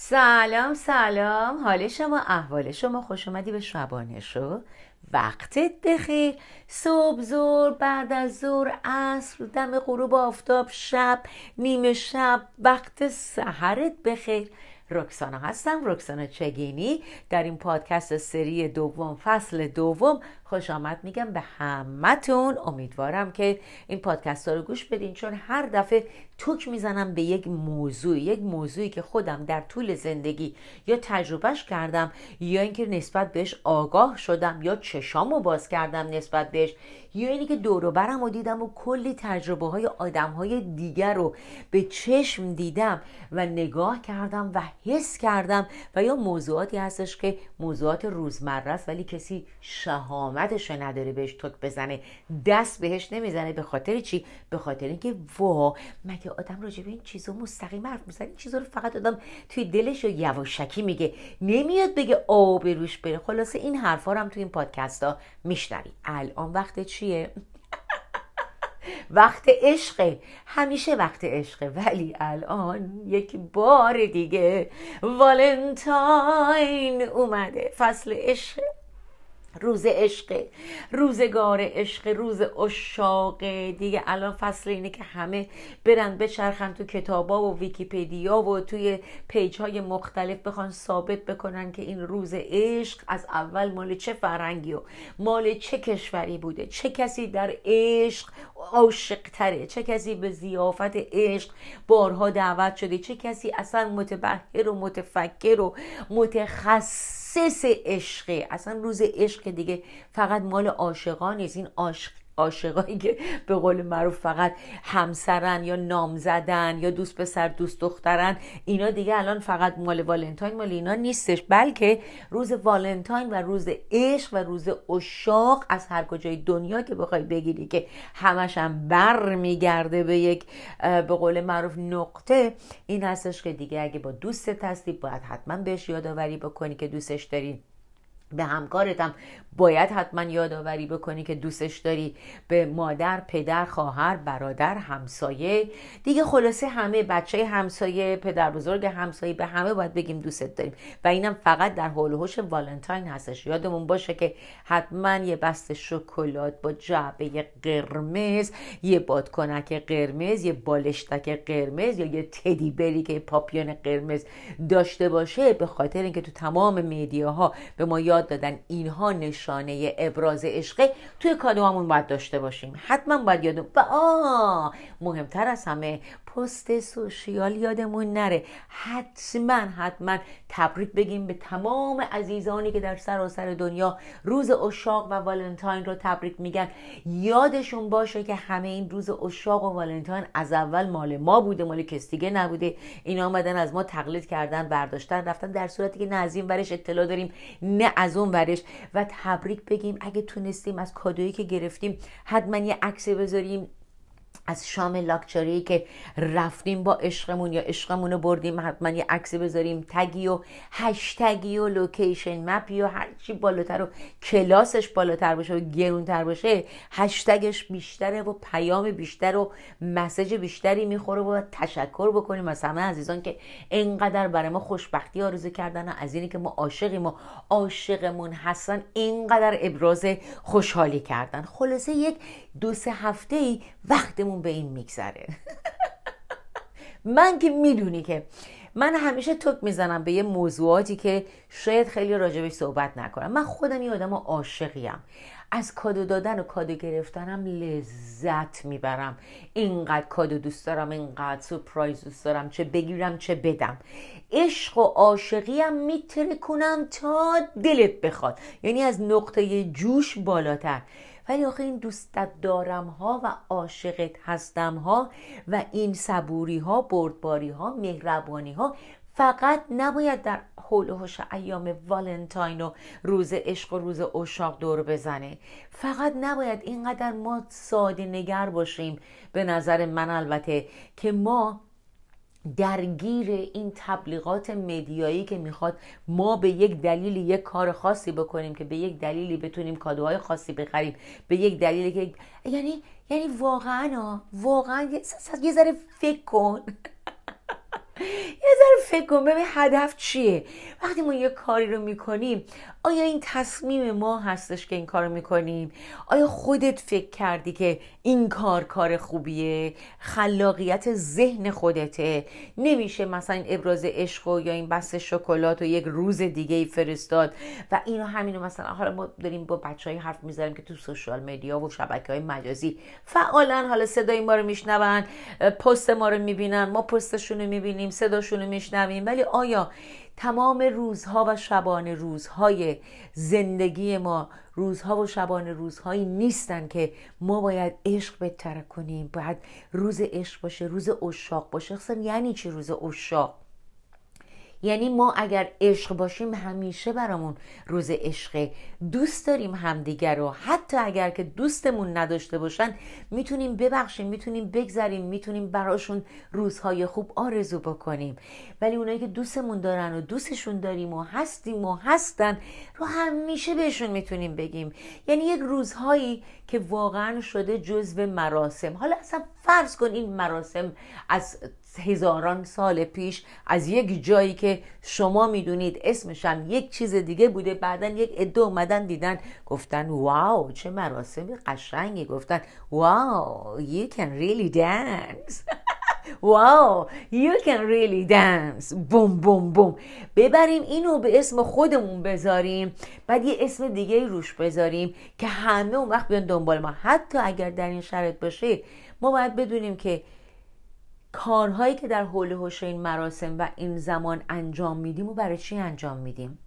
سلام سلام. حال شما احوال شما. خوش اومدی به شبانه شو. وقتت بخیر صبح زور بعد از ظهر عصر دم غروب آفتاب شب نیمه شب. وقت سحرت بخیر. رکسانا هستم رکسانا چگینی. در این پادکست سری دوم فصل دوم خوش آمد. میگم به همتون. امیدوارم که این پادکست ها رو گوش بدین چون هر دفعه توک می‌زنم به یک موضوع یک موضوعی که خودم در طول زندگی یا تجربهش کردم یا اینکه نسبت بهش آگاه شدم یا چشامو باز کردم نسبت بهش یا اینی که دور برم و دیدم و کلی تجربه های آدم های دیگر رو به چشم دیدم و نگاه کردم و حس کردم. و یا موضوعاتی هستش که موضوعات روزمره است ولی کسی شهامتش نداره بهش تک بزنه. دست بهش نمی‌زنه به خاطر چی؟ به خاطر اینکه وا مگه آدم راجع به این چیزا مستقیم حرف می‌زنه؟ این چیزا رو فقط آدم توی دلش و یواشکی میگه. نمیاد بگه آب روش بره. خلاصه این حرفا رو هم توی این پادکست ها میشنوی. الان وقت چیه؟ وقت عشقه. همیشه وقت عشقه. ولی الان یک بار دیگه والنتاین اومده. فصل عشق. روز عشق روزگار عشق روز عشاق دیگه الان فصل اینه که همه برن بچرخن تو کتابا و ویکیپدیا و توی پیج های مختلف بخوان ثابت بکنن که این روز عشق از اول مال چه فرنگی و مال چه کشوری بوده. چه کسی در عشق عاشق تره چه کسی به ضیافت عشق بارها دعوت شده؟ چه کسی اصلا متبحر و متفکر و متخصص سس عشقه اصلا روز عشق دیگه فقط مال عاشقان نیست. این عاشق عاشقایی که به قول معروف فقط همسرن یا نامزدن یا دوست پسر دوست دخترن اینا دیگه الان فقط مال والنتاین مال اینا نیستش. بلکه روز والنتاین و روز عشق و روز اشاق از هر کجای دنیا که بخوای بگیری که همش هم بر میگرده به یک به قول معروف نقطه این هستش که دیگه اگه با دوستت هستی باید حتما بهش یادآوری بکنی که دوستش داری. به همکارتم باید حتما یادآوری بکنی که دوستش داری به مادر پدر خواهر برادر همسایه. دیگه خلاصه همه بچه همسایه پدر بزرگ همسایه به همه باید بگیم دوستت داریم. و اینم فقط در حول هوش والنتاین هستش. یادمون باشه که حتما یه بست شکلات با جعبه قرمز یه بادکنک قرمز یه بالشتک قرمز یا یه تدی بری که پاپیون قرمز داشته باشه به خاطر اینکه تو تمام میدیاها به ما یاد دادن اینها نشان نشانه ابراز عشقه توی کادوهامون باید داشته باشیم. حتما باید یادم و آه مهمتر از همه پست سوشیال یادمون نره. حتما حتما تبریک بگیم به تمام عزیزانی که در سراسر دنیا روز اشاق و والنتاین رو تبریک میگن. یادشون باشه که همه این روز اشاق و والنتاین از اول مال ما بوده مال کس دیگه نبوده. اینا آمدن از ما تقلید کردن برداشتن رفتن در صورتی که نه از این ورش اطلاع داریم نه از اون ورش. و تبریک بگیم اگه تونستیم از کادویی که گرفتیم حتما یه عکس بذاریم. از شام لاکچاری که رفتیم با عشقمون یا عشقمون رو بردیم حتما یه عکسی بذاریم تگی و هشتگی و لوکیشن مپی و هرچی بالاتر و کلاسش بالاتر باشه و گرونتر باشه هشتگش بیشتره و پیام بیشتر و مسج بیشتری می‌خوره و تشکر بکنیم. از همه عزیزان که اینقدر برای ما خوشبختی آرزو کردن و از اینی که ما عاشقیم و عاشقمون هستن اینقدر ابراز خوشحالی کردن. خلاصه یک دو سه هفته ای وقتمون به این میگذره. من که می‌دونی که من همیشه توک می‌زنم به یه موضوعاتی که شاید خیلی راجبش صحبت نکنم. من خودم یه آدم عاشقیم. از کادو دادن و کادو گرفتنم لذت می‌برم. اینقدر کادو دوست دارم اینقدر سپرایز دوست دارم چه بگیرم چه بدم. عشق و عاشقی هم میتره کنم تا دلت بخواد. یعنی از نقطه جوش بالاتر. ولی آخه این دوستت دارم ها و عاشقت هستم ها و این صبوری ها بردباری ها مهربانی ها فقط نباید در حول هوش ایام والنتاین و روز عشق و روز اشاق دور بزنه. فقط نباید اینقدر ما ساده نگر باشیم. به نظر من البته که ما درگیر این تبلیغات مدیایی که می‌خواد ما به یک دلیلی یک کار خاصی بکنیم که به یک دلیلی بتونیم کادوهای خاصی بخریم به یک دلیلی که یعنی یعنی واقعا واقعا یه ذره فکر کن. یه ذره فکر کن ببین هدف چیه؟ وقتی ما یه کاری رو می‌کنیم آیا این تصمیم ما هستش که این کار رو می‌کنیم؟ آیا خودت فکر کردی که این کار کار خوبیه؟ خلاقیت ذهن خودته. نمیشه مثلا این ابراز عشق و یا این بست شکلات و یک روز دیگه ای فرستاد و اینو همینو مثلا حالا ما داریم با بچه های حرف می‌زنیم که تو سوشال مدیا و شبکه های مجازی فعالا حالا صدای ما رو میشنون پست ما رو می‌بینن ما پستشون رو می‌بینیم. صداشون رو میشنویم. ولی آیا تمام روزها و شبانه روزهای زندگی ما روزها و شبانه روزهایی نیستن که ما باید عشق بهتر کنیم؟ باید روز عشق باشه روز اشاق باشه. اصلا یعنی چی روز اشاق یعنی ما اگر عشق باشیم همیشه برامون روز عشقه دوست داریم همدیگر رو. حتی اگر که دوستمون نداشته باشن می‌تونیم ببخشیم می‌تونیم بگذریم می‌تونیم براشون روزهای خوب آرزو بکنیم. ولی اونایی که دوستمون دارن و دوستشون داریم و هستیم و هستن رو همیشه بهشون می‌تونیم بگیم. یعنی یک روزهایی که واقعا شده جزو مراسم. حالا اصلا فرض کن این مراسم از هزاران سال پیش از یک جایی که شما می‌دونید اسمش هم یک چیز دیگه بوده. بعدا یک عده اومدن دیدن گفتن واو چه مراسم قشنگی. گفتن واو you can really dance. واو you can really dance. بوم بوم بوم. ببریم اینو به اسم خودمون بذاریم. بعد یه اسم دیگه روش بذاریم که همه اون وقت بیان دنبال ما. حتی اگر در این شرط باشه ما باید بدونیم که کارهایی که در حول حوش این مراسم و این زمان انجام میدیم و برای چی انجام میدیم؟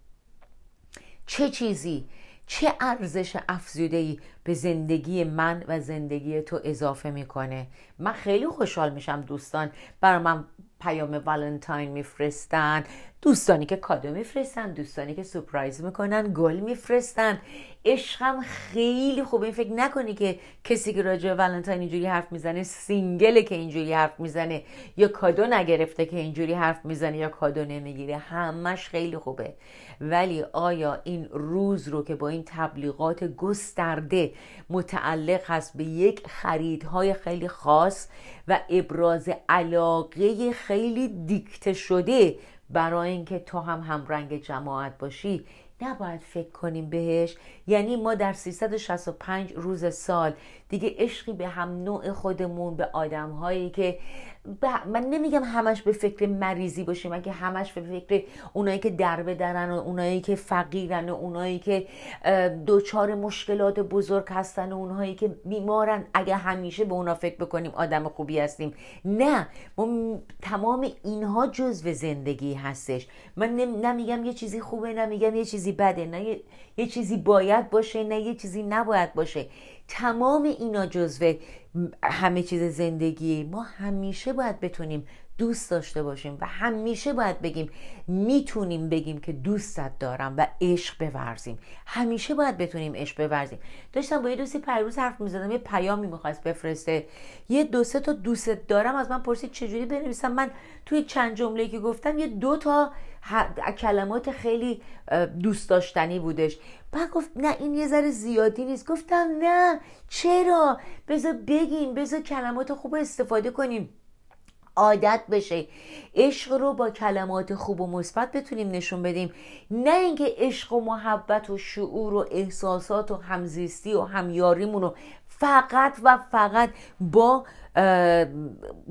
چه چیزی چه ارزش افزوده ای به زندگی من و زندگی تو اضافه می‌کنه؟ من خیلی خوشحال میشم دوستان برای من پیام والنتاین میفرستن دوستانی که کادو میفرستن دوستانی که سپرایز می‌کنن گل میفرستن. عشقم خیلی خوبه این فکر نکنی که کسی که راجع ولنتاین اینجوری حرف می‌زنه سینگله که اینجوری حرف می‌زنه یا کادو نگرفته که اینجوری حرف می‌زنه یا کادو نمی‌گیره. همش خیلی خوبه. ولی آیا این روز رو که با این تبلیغات گسترده متعلق هست به یک خریدهای خیلی خاص و ابراز علاقه خیلی دیکته شده برای اینکه تو هم همرنگ جماعت باشی نباید فکر کنیم بهش. یعنی ما در 365 روز سال دیگه عشقی به هم نوع خودمون به آدم هایی که من نمیگم همش به فکر مریضی باشیم اگه همش به فکر اونایی که در بدرن و اونایی که فقیرن و اونایی که دوچار مشکلات بزرگ هستن و اونایی که بیمارن اگه همیشه به اونا فکر بکنیم آدم خوبی هستیم. نه ما تمام اینها جزو زندگی هستش. من نمیگم یه چیزی خوبه نمیگم یه چیزی بده نه یه چیزی باید باشه نه یه چیزی نباید باشه. تمام اینا جزو همه چیز زندگی ما همیشه باید بتونیم دوست داشته باشیم و همیشه باید بگیم می‌تونیم بگیم که دوستت دارم و عشق بورزیم. همیشه باید بتونیم عشق بورزیم. داشتم با یه دوستی پریروز حرف می‌زدم یه پیامی می‌خواست بفرسته. یه دو سه تا دوستت دارم از من پرسید چجوری بنویسم؟ من توی چند جمله که گفتم یه دو تا کلمات خیلی دوست داشتنی بودش. بعد گفت نه این یه ذره زیادی نیست. گفتم نه. چرا؟ بذار بگیم بذار کلمات خوب استفاده کنیم. عادت بشه. عشق رو با کلمات خوب و مثبت بتونیم نشون بدیم. نه اینکه عشق و محبت و شعور و احساسات و همزیستی و همیاریمون رو فقط و فقط با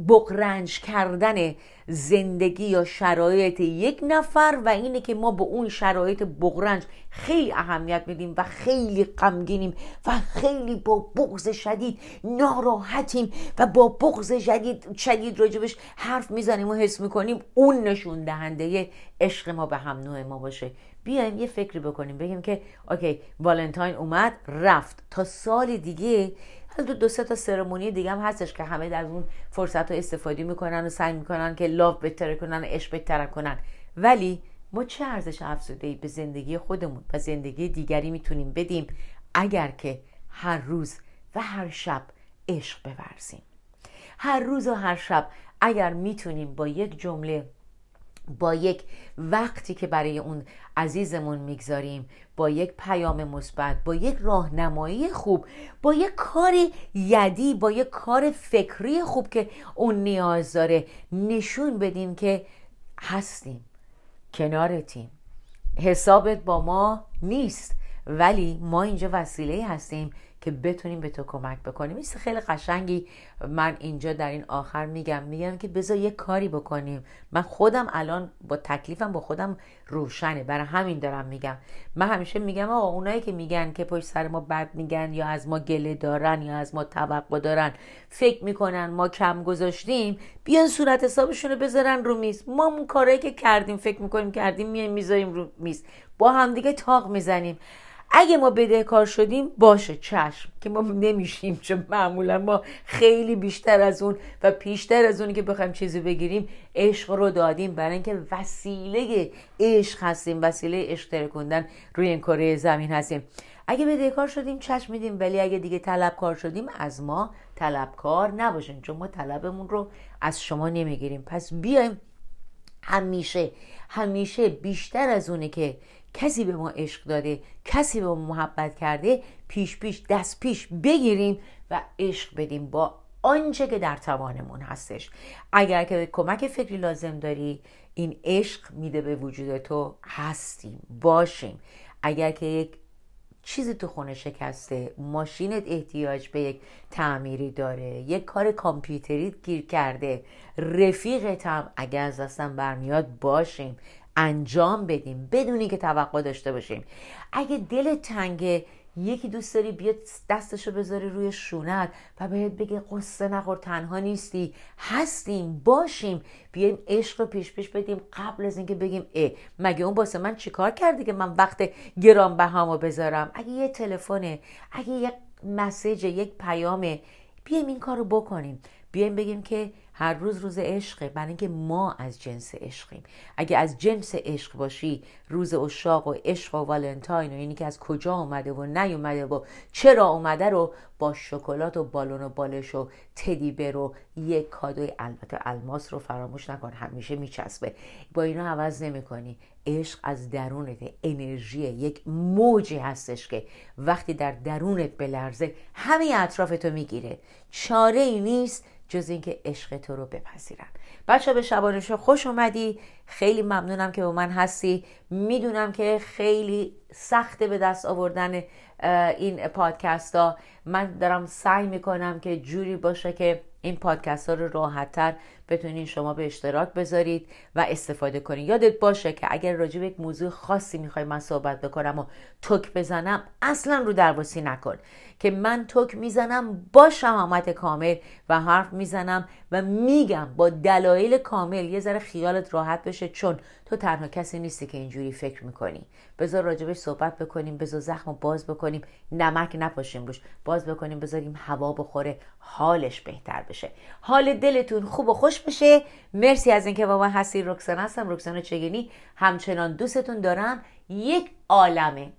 بقرنج کردن زندگی یا شرایط یک نفر و اینه که ما به اون شرایط بغرنج خیلی اهمیت میدیم و خیلی غمگینیم و خیلی با بغض شدید ناراحتیم و با بغض شدید شدید راجبش حرف می‌زنیم و حس می‌کنیم اون نشون دهنده عشق ما به هم نوع ما باشه. بیایم یه فکری بکنیم بگیم که اوکی والنتاین اومد رفت. تا سال دیگه حالا دو سه تا سرمونی دیگه هم هستش که همه در اون فرصت ها استفاده می‌کنن و سعی می‌کنن که لاف بهتر کنن و عشق بهتر کنن. ولی ما چه ارزش افزوده به زندگی خودمون و زندگی دیگری می‌تونیم بدیم اگر که هر روز و هر شب عشق بورزیم. هر روز و هر شب اگر می‌تونیم با یک جمله با یک وقتی که برای اون عزیزمون می‌گذاریم با یک پیام مثبت با یک راهنمایی خوب با یک کار یدی با یک کار فکری خوب که اون نیاز داره نشون بدیم که هستیم کنارتیم حسابت با ما نیست ولی ما اینجا وسیله هستیم که بتونیم به تو کمک بکنیم. این خیلی قشنگی. من اینجا در این آخر میگم میگم که بذار یه کاری بکنیم. من خودم الان با تکلیفم با خودم روشنه. برای همین دارم میگم. من همیشه میگم آقا اونایی که میگن که پشت سر ما بد میگن یا از ما گله دارن یا از ما توقع دارن فکر می‌کنن ما کم گذاشتیم بیان صورت حسابشون رو بذارن رو میز. ما اون کارهایی که کردیم فکر می‌کنیم کردیم میایم می‌ذاریم رو میز. با همدیگه تاق می‌زنیم. اگه ما بدهکار شدیم باشه چشم که ما نمیشیم چون معمولا ما خیلی بیشتر از اون و پیشتر از اونی که بخوایم چیزی بگیریم عشق رو دادیم. برای اینکه وسیله عشق هستیم وسیله عشق ترکوندن روی این کره زمین هستیم. اگه بدهکار شدیم چشم میدیم. ولی اگه دیگه طلبکار شدیم از ما طلبکار نباشین چون ما طلبمون رو از شما نمی‌گیریم. پس بیایم همیشه همیشه بیشتر از اونه که کسی به ما عشق داده کسی به ما محبت کرده پیش پیش دست پیش بگیریم و عشق بدیم با آنچه که در توانمون هستش. اگر که کمک فکری لازم داری این عشق میده به وجود تو هستیم باشیم. اگر که یک چیزی تو خونه شکسته ماشینت احتیاج به یک تعمیری داره یک کار کامپیوتری گیر کرده رفیقت هم اگر از دستم برمیاد باشیم. انجام بدیم بدونی که توقع داشته باشیم. اگه دل تنگه یکی دوست داری بیاد دستشو بذاری روی شونت و بهت بگه قصه نخور تنها نیستی هستیم باشیم. بیایم عشق رو پیش پیش بدیم قبل از اینکه بگیم اه مگه اون باسه من چیکار کردی که من وقت گران بهامو بذارم؟ اگه یه تلفنه اگه یک مسیج یک پیامه بیایم این کار بکنیم. بیایم بگیم که هر روز روز عشقه. برای اینکه ما از جنس عشقیم. اگه از جنس عشق باشی روز اشاق و عشق و والنتاین و اینی که از کجا اومده و نیومده و چرا اومده رو با شکلات و بالون و بالش و تدی برو یک کادوی البته الماس رو فراموش نکن همیشه میچسبه. با اینا عوض نمی‌کنی. عشق از درونت انرژی یک موجی هستش که وقتی در درونت بلرزه همه اطرافتو می‌گیره. چاره ای نیست جز اینکه عشق تو رو بپذیرن. بچه به شبانش خوش اومدی. خیلی ممنونم که با من هستی. می‌دونم که خیلی سخته به دست آوردن این پادکست ها من دارم سعی می‌کنم که جوری باشه که این پادکست ها رو راحتتر بتونین شما به اشتراک بذارید و استفاده کنید یادت باشه که اگر راجع به یک موضوع خاصی می‌خوای من صحبت بکنم و تک بزنم اصلا رو درواسی نکن. که من تک می‌زنم با شهامت کامل و حرف می‌زنم و میگم با دلایل کامل یه ذره خیالت راحت بشه چون تو تنها کسی نیستی که اینجوری فکر می‌کنی. بذار راجبش صحبت بکنیم بذار زخم باز بکنیم نمک نپاشیم روش. باز بکنیم بذاریم هوا بخوره حالش بهتر بشه. حال دلتون خوب و بشه مرسی از اینکه با من هستی رکسان هستم. رکسان چگینی. همچنان دوستتون دارم. یک عالمه.